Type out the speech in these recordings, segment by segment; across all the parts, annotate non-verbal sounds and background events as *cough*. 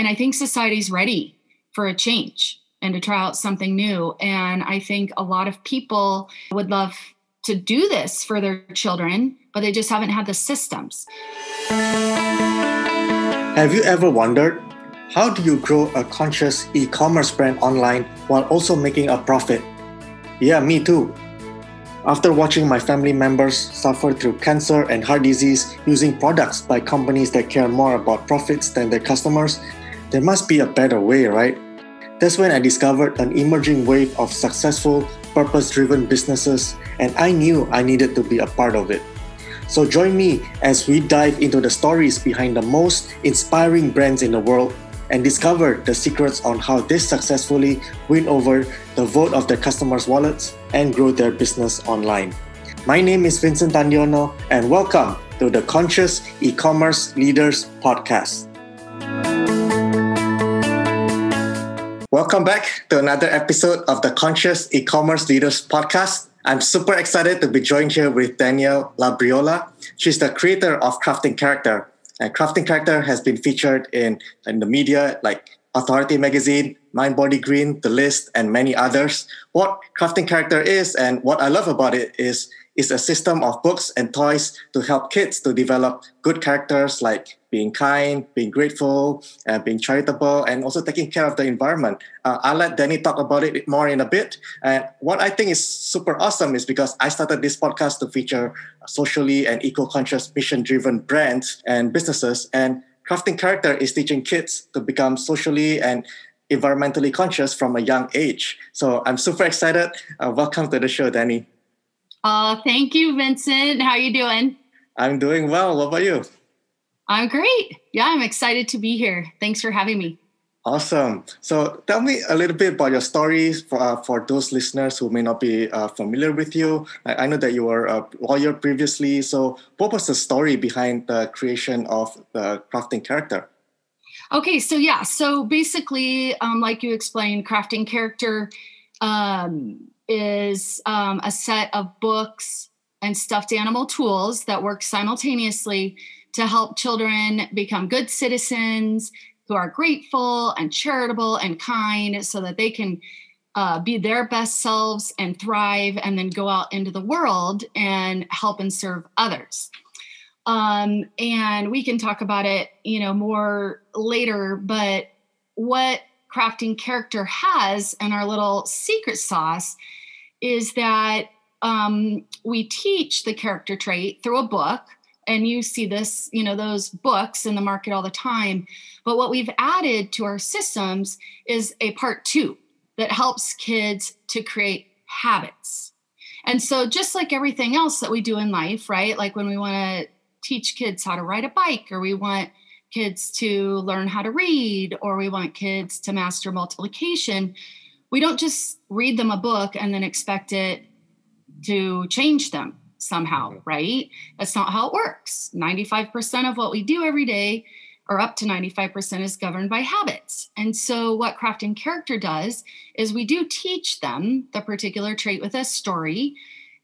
and I think society's ready for a change and to try out something new. And I think a lot of people would love to do this for their children, but they just haven't had the systems. Have you ever wondered how do you grow a conscious e commerce brand online while also making a profit? Yeah, me too. After watching my family members suffer through cancer and heart disease using products by companies that care more about profits than their customers, there must be a better way, right? That's when I discovered an emerging wave of successful, purpose driven businesses, and I knew I needed to be a part of it. So join me as we dive into the stories behind the most inspiring brands in the world and discover the secrets on how they successfully win over the vote of their customers' wallets and grow their business online. My name is Vincent Tandiono, and welcome to the Conscious E-commerce Leaders Podcast. Welcome back to another episode of the Conscious E-commerce Leaders Podcast. I'm super excited to be joined here with Danielle Labriola. She's the creator of Crafting Character, and crafting character has been featured in, in the media like Authority Magazine, Mind Body Green, The List, and many others. What crafting character is and what I love about it is is a system of books and toys to help kids to develop good characters like being kind, being grateful, uh, being charitable, and also taking care of the environment. Uh, I'll let Danny talk about it more in a bit. And what I think is super awesome is because I started this podcast to feature socially and eco-conscious, mission-driven brands and businesses. And crafting character is teaching kids to become socially and environmentally conscious from a young age. So I'm super excited. Uh, welcome to the show, Danny. Uh, thank you, Vincent. How are you doing? I'm doing well. What about you? I'm great. Yeah, I'm excited to be here. Thanks for having me. Awesome. So tell me a little bit about your stories for, uh, for those listeners who may not be uh, familiar with you. I, I, know that you were a lawyer previously. So what was the story behind the creation of the crafting character? Okay, so yeah, so basically, um, like you explained, crafting character um, is um, a set of books and stuffed animal tools that work simultaneously to help children become good citizens who are grateful and charitable and kind so that they can uh, be their best selves and thrive and then go out into the world and help and serve others. Um, and we can talk about it you know more later but what crafting character has and our little secret sauce is that um, we teach the character trait through a book and you see this you know those books in the market all the time. But what we've added to our systems is a part two that helps kids to create habits. And so just like everything else that we do in life right like when we want to teach kids how to ride a bike or we want kids to learn how to read or we want kids to master multiplication we don't just read them a book and then expect it to change them somehow, mm-hmm. right? That's not how it works. 95% of what we do every day, or up to 95%, is governed by habits. And so, what crafting character does is we do teach them the particular trait with a story,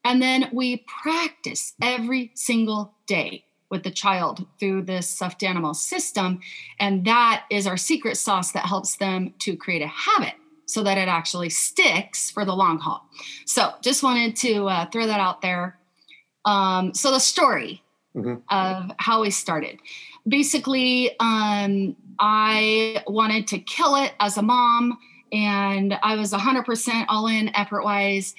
and then we practice every single day with the child through this stuffed animal system. And that is our secret sauce that helps them to create a habit so that it actually sticks for the long haul. So, just wanted to uh, throw that out there um, so the story mm-hmm. of how we started. Basically, um, I wanted to kill it as a mom, and I was 100% all in effort wise.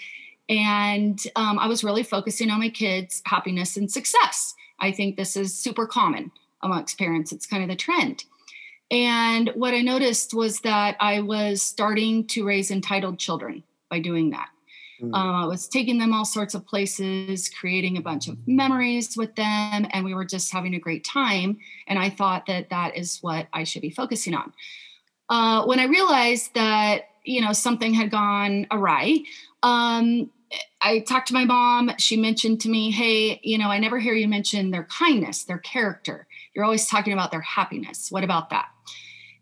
And um, I was really focusing on my kids' happiness and success. I think this is super common amongst parents, it's kind of the trend. And what I noticed was that I was starting to raise entitled children by doing that. Mm. I was taking them all sorts of places, creating a bunch of memories with them, and we were just having a great time. And I thought that that is what I should be focusing on. Uh, when I realized that you know something had gone awry, um, I talked to my mom. She mentioned to me, "Hey, you know, I never hear you mention their kindness, their character. You're always talking about their happiness. What about that?"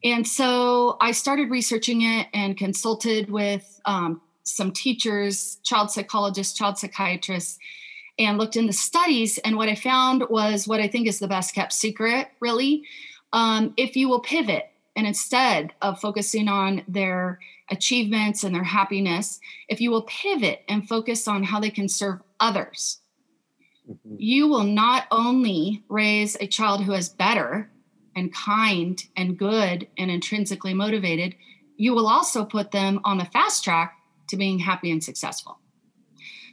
And so I started researching it and consulted with um, some teachers, child psychologists, child psychiatrists, and looked in the studies. And what I found was what I think is the best kept secret, really. Um, if you will pivot and instead of focusing on their achievements and their happiness, if you will pivot and focus on how they can serve others, mm-hmm. you will not only raise a child who is better and kind and good and intrinsically motivated, you will also put them on the fast track to being happy and successful.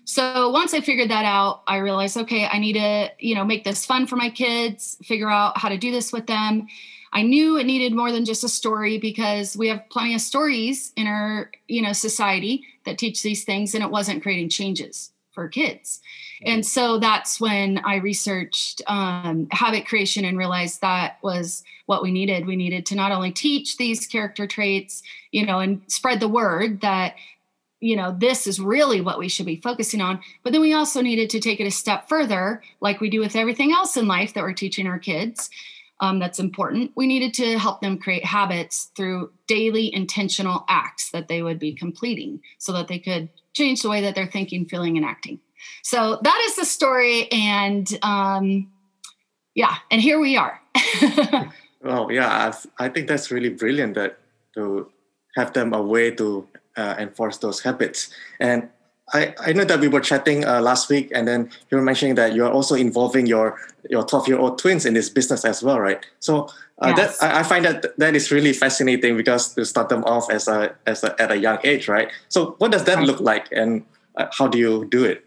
So once I figured that out, I realized, okay, I need to, you know, make this fun for my kids, figure out how to do this with them. I knew it needed more than just a story because we have plenty of stories in our, you know, society that teach these things and it wasn't creating changes for kids. And so that's when I researched um, habit creation and realized that was what we needed. We needed to not only teach these character traits, you know, and spread the word that you know this is really what we should be focusing on. But then we also needed to take it a step further like we do with everything else in life that we're teaching our kids um, that's important. We needed to help them create habits through daily intentional acts that they would be completing so that they could change the way that they're thinking feeling and acting. So that is the story and um, yeah and here we are. *laughs* Oh yeah I, I think that's really brilliant that to have them a way to uh, enforce those habits. And I, I know that we were chatting uh, last week, and then you were mentioning that you are also involving your your 12 year old twins in this business as well, right? So uh, yes. that I, I, find that that is really fascinating because to start them off as a as a, at a young age, right? So what does that look like, and uh, how do you do it?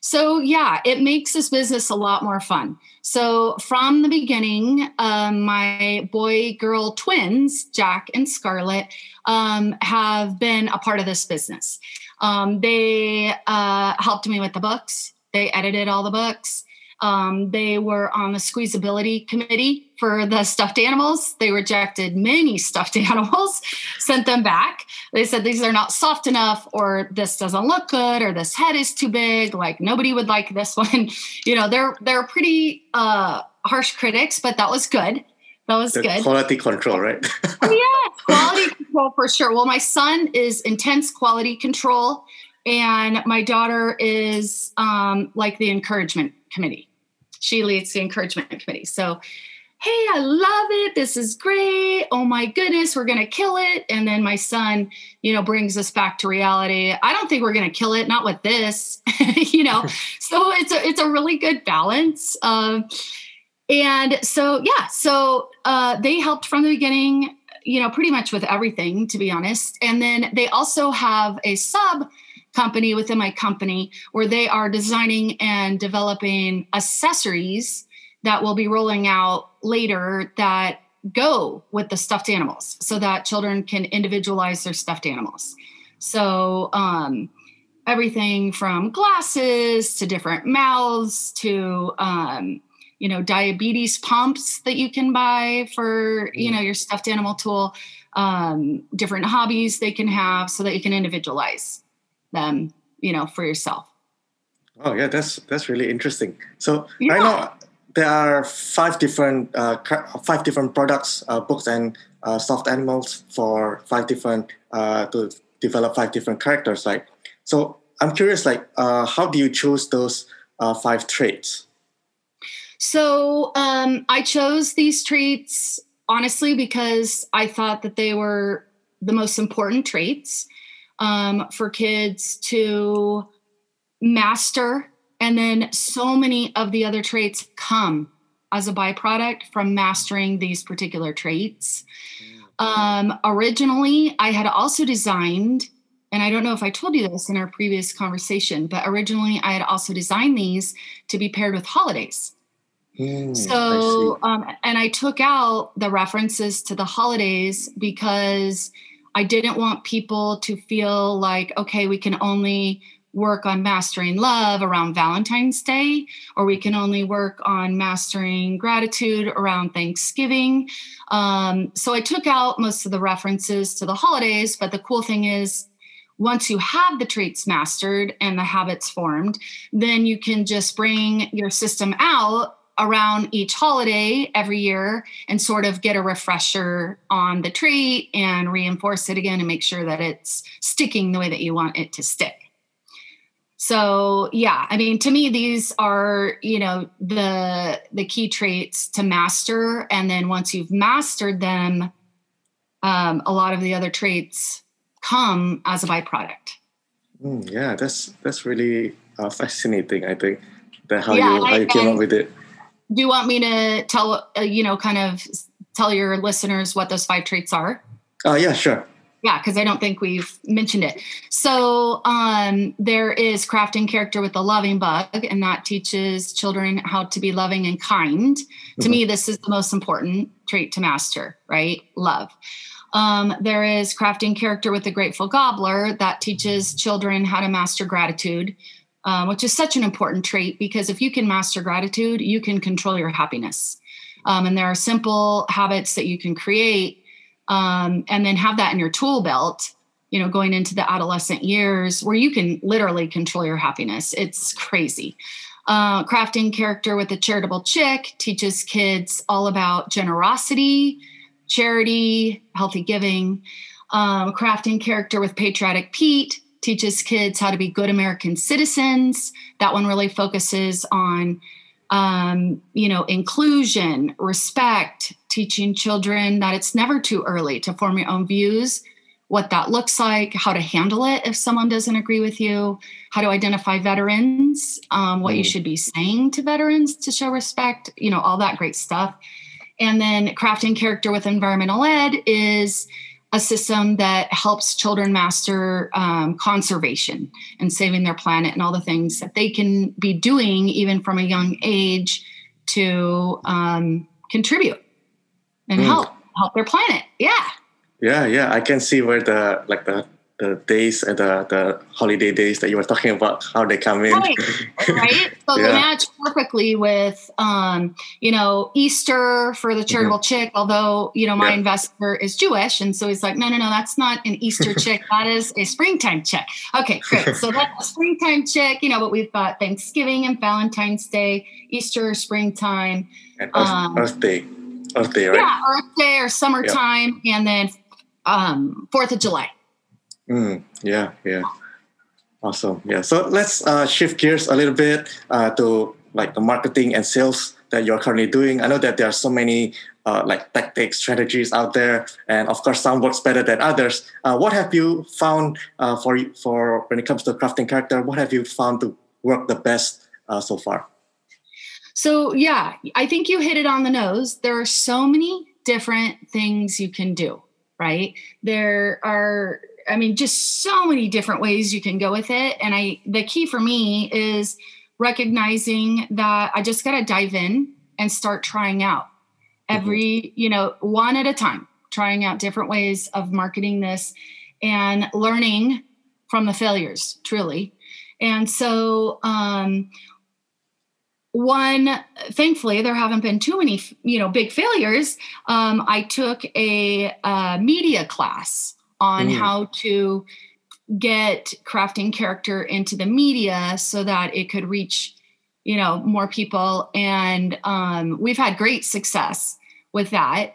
So, yeah, it makes this business a lot more fun. So, from the beginning, um, my boy girl twins, Jack and Scarlett, um, have been a part of this business. Um, they uh, helped me with the books, they edited all the books. Um, they were on the squeezability committee for the stuffed animals. They rejected many stuffed *laughs* animals, sent them back. They said these are not soft enough, or this doesn't look good, or this head is too big. Like nobody would like this *laughs* one. you know, they're they're pretty uh, harsh critics, but that was good. That was the good. Quality control, right? *laughs* yeah, quality control for sure. Well, my son is intense quality control, and my daughter is um, like the encouragement committee she leads the encouragement committee. So, hey, I love it. This is great. Oh my goodness, we're going to kill it. And then my son, you know, brings us back to reality. I don't think we're going to kill it, not with this, *laughs* you know. *laughs* so it's a it's a really good balance. Um, and so yeah, so uh, they helped from the beginning, you know, pretty much with everything, to be honest. And then they also have a sub company within my company where they are designing and developing accessories that will be rolling out later that go with the stuffed animals so that children can individualize their stuffed animals. So, um, everything from glasses to different mouths to, um, you know, diabetes pumps that you can buy for, you mm. know, your stuffed animal tool, um, different hobbies they can have so that you can individualize them, you know, for yourself. Oh yeah, that's that's really interesting. So yeah. right now there are five different uh, five different products, uh, books and uh, soft animals for five different uh, to develop five different characters. right? so, I'm curious, like uh, how do you choose those uh, five traits? So um, I chose these traits honestly because I thought that they were the most important traits um, for kids to master. And then so many of the other traits come as a byproduct from mastering these particular traits. Um, originally, I had also designed, and I don't know if I told you this in our previous conversation, but originally I had also designed these to be paired with holidays. Mm, so, um, and I took out the references to the holidays because I didn't want people to feel like, okay, we can only work on mastering love around Valentine's Day, or we can only work on mastering gratitude around Thanksgiving. Um, so I took out most of the references to the holidays, but the cool thing is, once you have the traits mastered and the habits formed, then you can just bring your system out around each holiday every year and sort of get a refresher on the trait and reinforce it again and make sure that it's sticking the way that you want it to stick. So, yeah, I mean to me these are, you know, the the key traits to master and then once you've mastered them, um, a lot of the other traits come as a byproduct. Mm, yeah, that's that's really uh, fascinating. I think that how yeah, you how you came up with it. Do you want me to tell uh, you know kind of tell your listeners what those five traits are? Oh uh, yeah, sure. Yeah, because I don't think we've mentioned it. So um, there is crafting character with the loving bug, and that teaches children how to be loving and kind. Mm-hmm. To me, this is the most important trait to master, right? Love. Um, there is crafting character with the grateful gobbler that teaches children how to master gratitude, um, which is such an important trait because if you can master gratitude, you can control your happiness. Um, and there are simple habits that you can create um, and then have that in your tool belt you know going into the adolescent years where you can literally control your happiness. It's crazy. Uh, crafting character with a charitable chick teaches kids all about generosity charity healthy giving. Um, crafting character with patriotic pete teaches kids how to be good american citizens that one really focuses on um, you know, inclusion, respect, teaching children that it's never too early to form your own views, what that looks like, how to handle it if someone doesn't agree with you, how to identify veterans, um, what mm. you should be saying to veterans to show respect, you know, all that great stuff. And then crafting character with environmental ed is a system that helps children master um, conservation and saving their planet and all the things that they can be doing even from a young age to um, contribute and mm. help help their planet. Yeah. Yeah yeah. I can see where the like the the days and the, the holiday days that you were talking about, how they come in. Right. right? *laughs* So yeah. they match perfectly with, um, you know, Easter for the charitable mm-hmm. chick, although, you know, my yeah. investor is Jewish. And so he's like, no, no, no, that's not an Easter *laughs* chick. That is a springtime chick. Okay, great. So that's a springtime chick, you know, but we've got Thanksgiving and Valentine's Day, Easter, springtime. And Earth, um, Earth Day. Earth Day, right? Yeah, Earth Day or summertime. And then um, 4th of July. Mm, yeah, yeah. Awesome. Yeah. So let's uh, shift gears a little bit uh, to like the marketing and sales that you're currently doing. I know that there are so many uh, like tactics, strategies out there, and of course, some works better than others. Uh, what have you found uh, for for when it comes to crafting character? What have you found to work the best uh, so far? So yeah, I think you hit it on the nose. There are so many different things you can do. Right? There are I mean, just so many different ways you can go with it. And I, the key for me is recognizing that I just got to dive in and start trying out mm-hmm. every, mm-hmm. you know, one at a time, trying out different ways of marketing this and learning from the failures, truly. And so, um, one thankfully there haven't been too many you know big failures um, i took a, a media class on mm. how to get crafting character into the media so that it could reach you know more people. And um, we've had great success with that.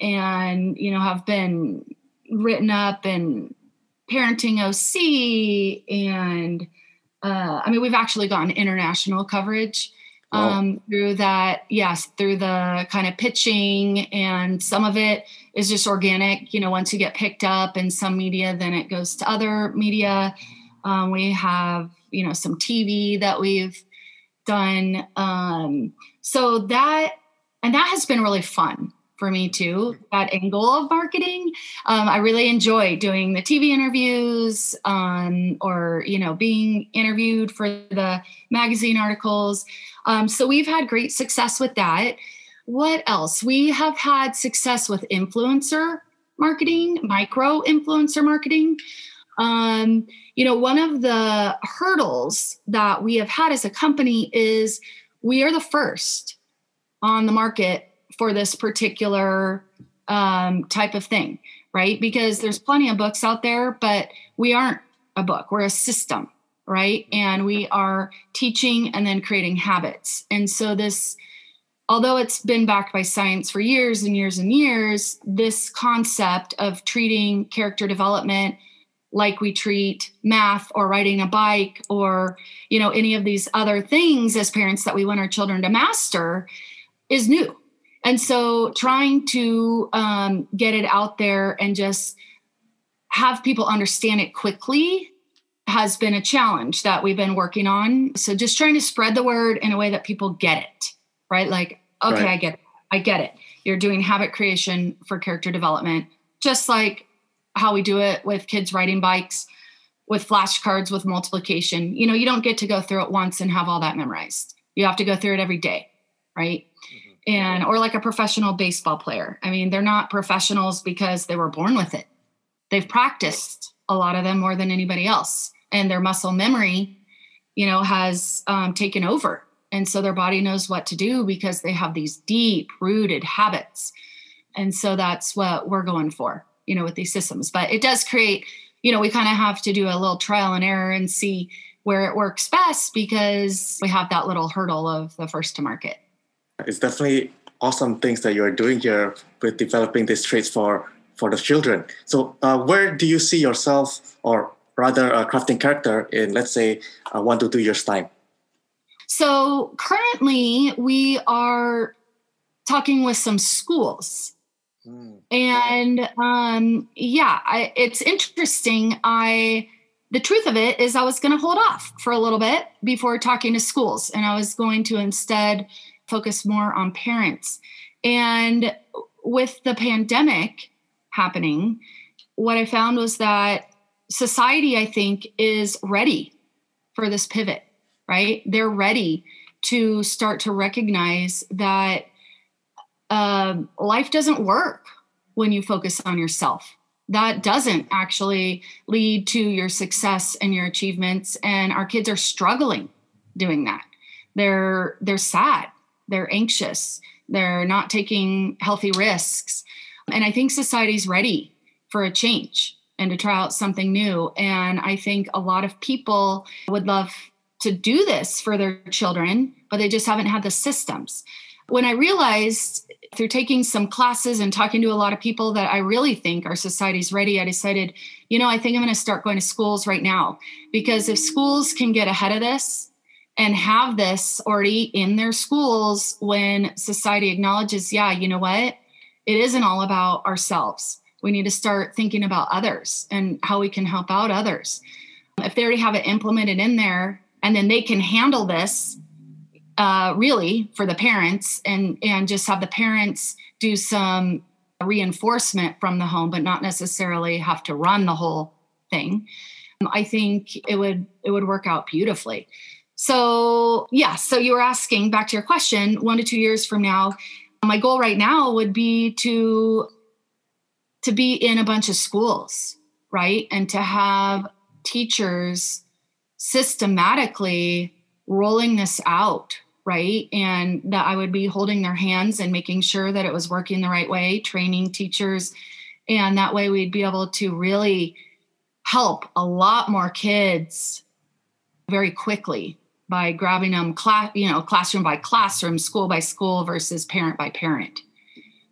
And you know have been written up in parenting oc and uh, i mean we've actually gotten international coverage um, through that yes through the kind of pitching and some of it is just organic you know once you get picked up in some media then it goes to other media. Um, we have you know some tv that we've done um, so that and that has been really fun for me too that angle of marketing. Um, i really enjoy doing the tv interviews um, or you know being interviewed for the magazine articles um, so we've had great success with that. What else? We have had success with influencer marketing micro influencer marketing. Um, you know one of the hurdles that we have had as a company is we are the first on the market for this particular um, type of thing, right? Because there's plenty of books out there, but we aren't a book, we're a system, right? And we are teaching and then creating habits. And so, this, although it's been backed by science for years and years and years, this concept of treating character development like we treat math or riding a bike or you know any of these other things as parents that we want our children to master is new And so trying to um, get it out there and just have people understand it quickly has been a challenge that we've been working on. So just trying to spread the word in a way that people get it, right? Like, okay, right. I get it. I get it. You're doing habit creation for character development, just like how we do it with kids riding bikes, with flashcards, with multiplication. You know, you don't get to go through it once and have all that memorized. You have to go through it every day, right? Mm-hmm. And or like a professional baseball player. I mean, they're not professionals because they were born with it. They've practiced a lot of them more than anybody else and their muscle memory you know has um, taken over. And so their body knows what to do because they have these deep rooted habits. And so that's what we're going for you know with these systems. But it does create you know we kind of have to do a little trial and error and see where it works best because we have that little hurdle of the first to market. It's definitely awesome things that you're doing here with developing these traits for for the children. So uh, where do you see yourself or rather a crafting character in, let's say, uh, one to two years' time? So currently, we are talking with some schools. Mm. And um, yeah, I, it's interesting. I the truth of it is I was going to hold off for a little bit before talking to schools, and I was going to instead focus more on parents. And with the pandemic happening, what I found was that society, I think, is ready for this pivot, right? They're ready to start to recognize that um, life doesn't work when you focus on yourself. That doesn't actually lead to your success and your achievements. And our kids are struggling doing that. They're they're sad. They're anxious. They're not taking healthy risks. And I think society's ready for a change and to try out something new. And I think a lot of people would love to do this for their children, but they just haven't had the systems. When I realized through taking some classes and talking to a lot of people that I really think our society's ready, I decided, you know, I think I'm going to start going to schools right now. Because if schools can get ahead of this and have this already in their schools when society acknowledges, yeah, you know what? It isn't all about ourselves we need to start thinking about others and how we can help out others. If they already have it implemented in there and then they can handle this uh, really for the parents and and just have the parents do some reinforcement from the home but not necessarily have to run the whole thing i think it would it would work out beautifully so yeah so you were asking back to your question one to two years from now my goal right now would be to to be in a bunch of schools, right? And to have teachers systematically rolling this out, right? And that I would be holding their hands and making sure that it was working the right way, training teachers. And that way we'd be able to really help a lot more kids very quickly by grabbing them class, you know, classroom by classroom, school by school versus parent by parent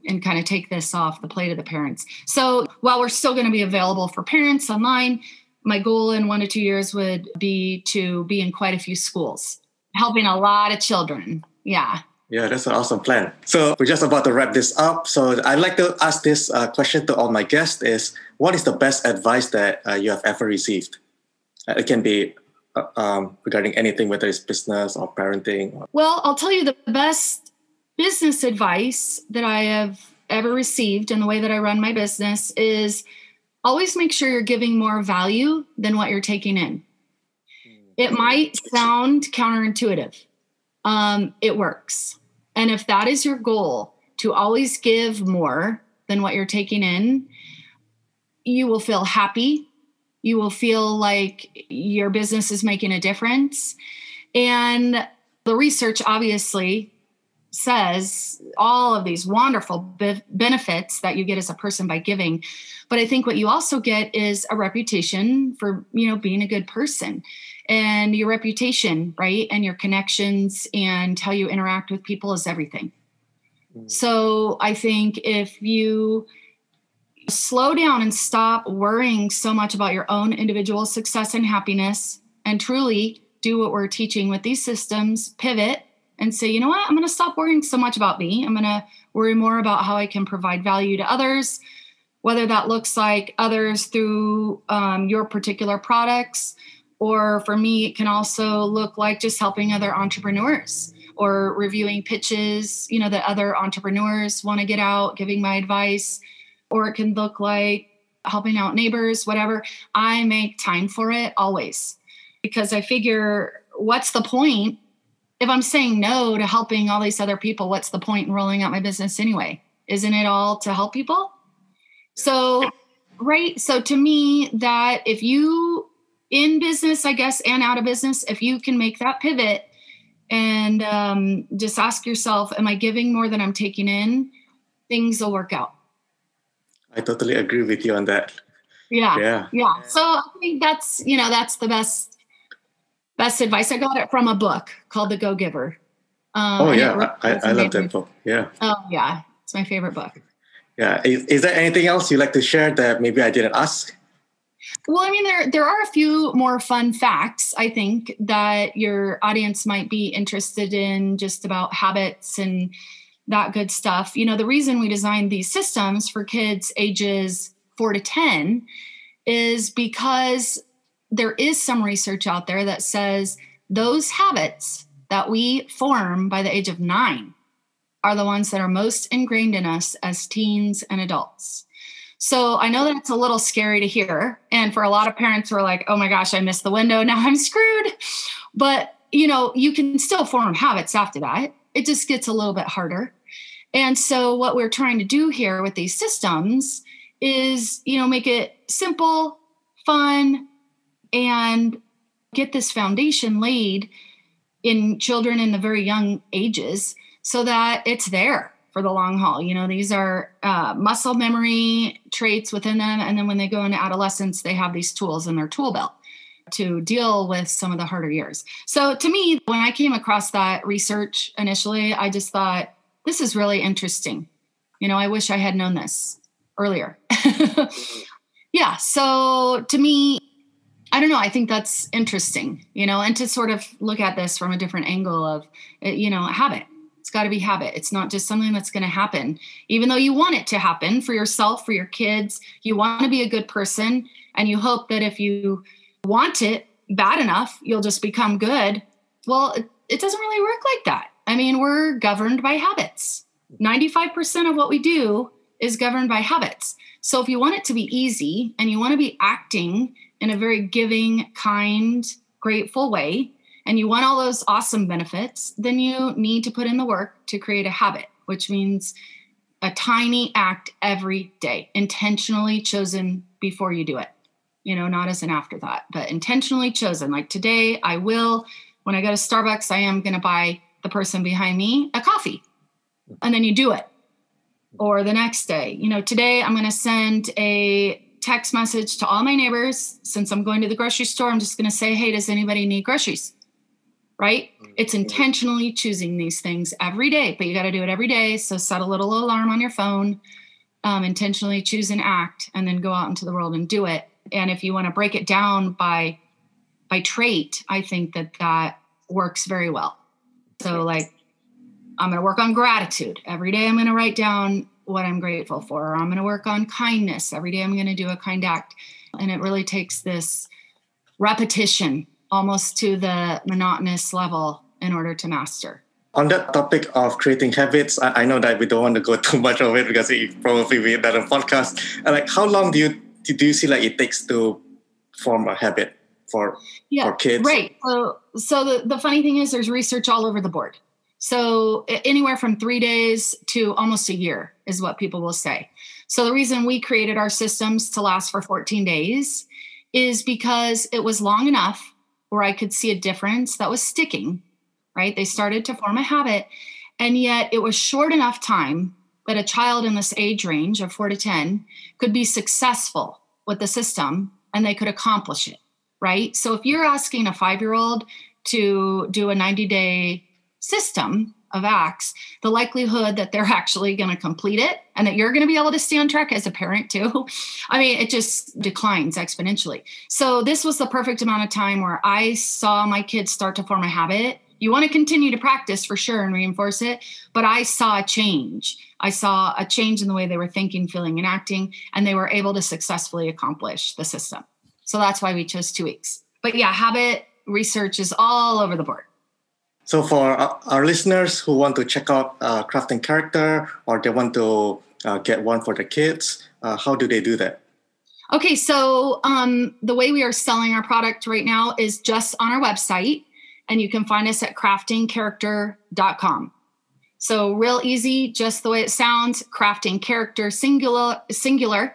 and kind of take this off the plate of the parents. So while we're still going to be available for parents online, my goal in one to two years would be to be in quite a few schools, helping a lot of children. Yeah. Yeah, that's an awesome plan. So we're just about to wrap this up. So I'd like to ask this uh, question to all my guests: Is what is the best advice that uh, you have ever received? Uh, it can be uh, um, regarding anything, whether it's business or parenting. Well, I'll tell you the best business advice that I have ever received and the way that I run my business is always make sure you're giving more value than what you're taking in. It might sound counterintuitive. Um, it works. And if that is your goal, to always give more than what you're taking in, you will feel happy. You will feel like your business is making a difference. And the research obviously says all of these wonderful be- benefits that you get as a person by giving. But i think what you also get is a reputation for you know being a good person and your reputation right? And your connections and how you interact with people is everything. Mm. so i think if you slow down and stop worrying so much about your own individual success and happiness and truly do what we're teaching with these systems pivot and say, you know what, I'm going to stop worrying so much about me. I'm going to worry more about how I can provide value to others, whether that looks like others through um, your particular products, or for me, it can also look like just helping other entrepreneurs or reviewing pitches, you know, that other entrepreneurs want to get out, giving my advice, or it can look like helping out neighbors, whatever. I make time for it always because I figure what's the point if I'm saying no to helping all these other people, what's the point in rolling out my business anyway? Isn't it all to help people? So, right. So, to me, that if you in business, I guess, and out of business, if you can make that pivot and um, just ask yourself, am I giving more than I'm taking in? Things will work out. I totally agree with you on that. Yeah. Yeah. Yeah. So I think that's, you know, that's the best best advice. I got it from a book called The Go Giver. Um, oh yeah, I, I love that book. Yeah. Oh yeah, it's my favorite book. Yeah. Is, is there anything else you'd like to share that maybe I didn't ask? Well, I mean, there there are a few more fun facts I think that your audience might be interested in, just about habits and that good stuff. You know, the reason we designed these systems for kids ages four to ten is because there is some research out there that says those habits that we form by the age of nine are the ones that are most ingrained in us as teens and adults. So I know that it's a little scary to hear. And for a lot of parents who are like, oh my gosh, I missed the window. *laughs* Now I'm screwed. But, you know, you can still form habits after that. It just gets a little bit harder. And so what we're trying to do here with these systems is, you know, make it simple, fun, and get this foundation laid in children in the very young ages so that it's there for the long haul. You know, these are uh, muscle memory traits within them. And then when they go into adolescence, they have these tools in their tool belt to deal with some of the harder years. So to me, when I came across that research initially, I just thought, this is really interesting. You know, I wish I had known this earlier. *laughs* yeah. So to me, I don't know. I think that's interesting, you know, and to sort of look at this from a different angle of, eh, you know, habit. It's got to be habit. It's not just something that's going to happen, even though you want it to happen for yourself, for your kids. You want to be a good person, and you hope that if you want it bad enough, you'll just become good. Well, it, it doesn't really work like that. I mean, we're governed by habits. 95% of what we do is governed by habits. So if you want it to be easy and you want to be acting in a very giving, kind, grateful way, and you want all those awesome benefits, then you need to put in the work to create a habit, which means a tiny act every day, intentionally chosen before you do it. You know, not as an afterthought, but intentionally chosen. Like today, I will, when I go to Starbucks, I am going to buy the person behind me a coffee. And then you do it. Or the next day, you know, today I'm going to send a text message to all my neighbors. Since I'm going to the grocery store, I'm just going to say, hey, does anybody need groceries? Right? Mm-hmm. It's intentionally choosing these things every day, but you got to do it every day. So set a little alarm on your phone, um, intentionally choose an act, and then go out into the world and do it. And if you want to break it down by by trait, I think that that works very well. So like I'm going to work on gratitude. Every day I'm going to write down what I'm grateful for. Or I'm going to work on kindness. Every day I'm going to do a kind act. And it really takes this repetition almost to the monotonous level in order to master. On that topic of creating habits, I, know that we don't want to go *laughs* too much of it because it probably be another podcast. like, how long do you do you see like it takes to form a habit for yeah, for kids? Right. So, so the, the funny thing is, there's research all over the board. So anywhere from three days to almost a year is what people will say. So the reason we created our systems to last for 14 days is because it was long enough where I could see a difference that was sticking, right? They started to form a habit. And yet it was short enough time that a child in this age range of four to 10 could be successful with the system and they could accomplish it, right? So if you're asking a five year old to do a 90 day system of acts, the likelihood that they're *laughs* actually going to complete it and that you're going to be able to stay on track as a parent too, *laughs* I mean, it just declines exponentially. So, this was the perfect amount of time where I saw my kids start to form a habit You want to continue to practice for sure and reinforce it. But I saw a change. I saw a change in the way they were thinking, feeling, and acting, and they were able to successfully accomplish the system. So that's why we chose two weeks. But yeah, habit research is all over the board. So for our listeners who want to check out uh, crafting character or they want to uh, get one for the kids, uh, how do they do that? Okay, so um, the way we are selling our product right now is just on our website, and you can find us at craftingcharacter.com. So real easy, just the way it sounds. Crafting character singular, singular.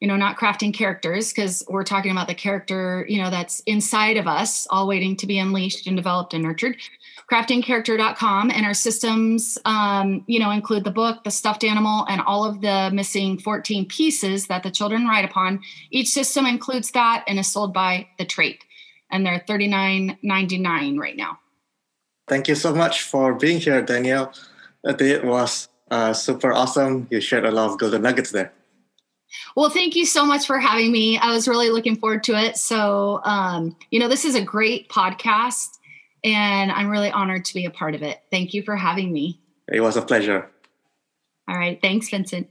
You know, not crafting characters because we're talking about the character, you know, that's inside of us, all waiting to be unleashed and developed and nurtured. Craftingcharacter.com and our systems um, you know include the book the stuffed animal and all of the missing 14 pieces that the children write upon. Each system includes that and is sold by the trait and they're $39.99 right now. Thank you so much for being here danielle. It was uh, super awesome. You shared a lot of golden nuggets there well, thank you so much for having me. I was really looking forward to it. So, um, you know, this is a great podcast and I'm really honored to be a part of it. Thank you for having me. It was a pleasure. All right. Thanks, Vincent.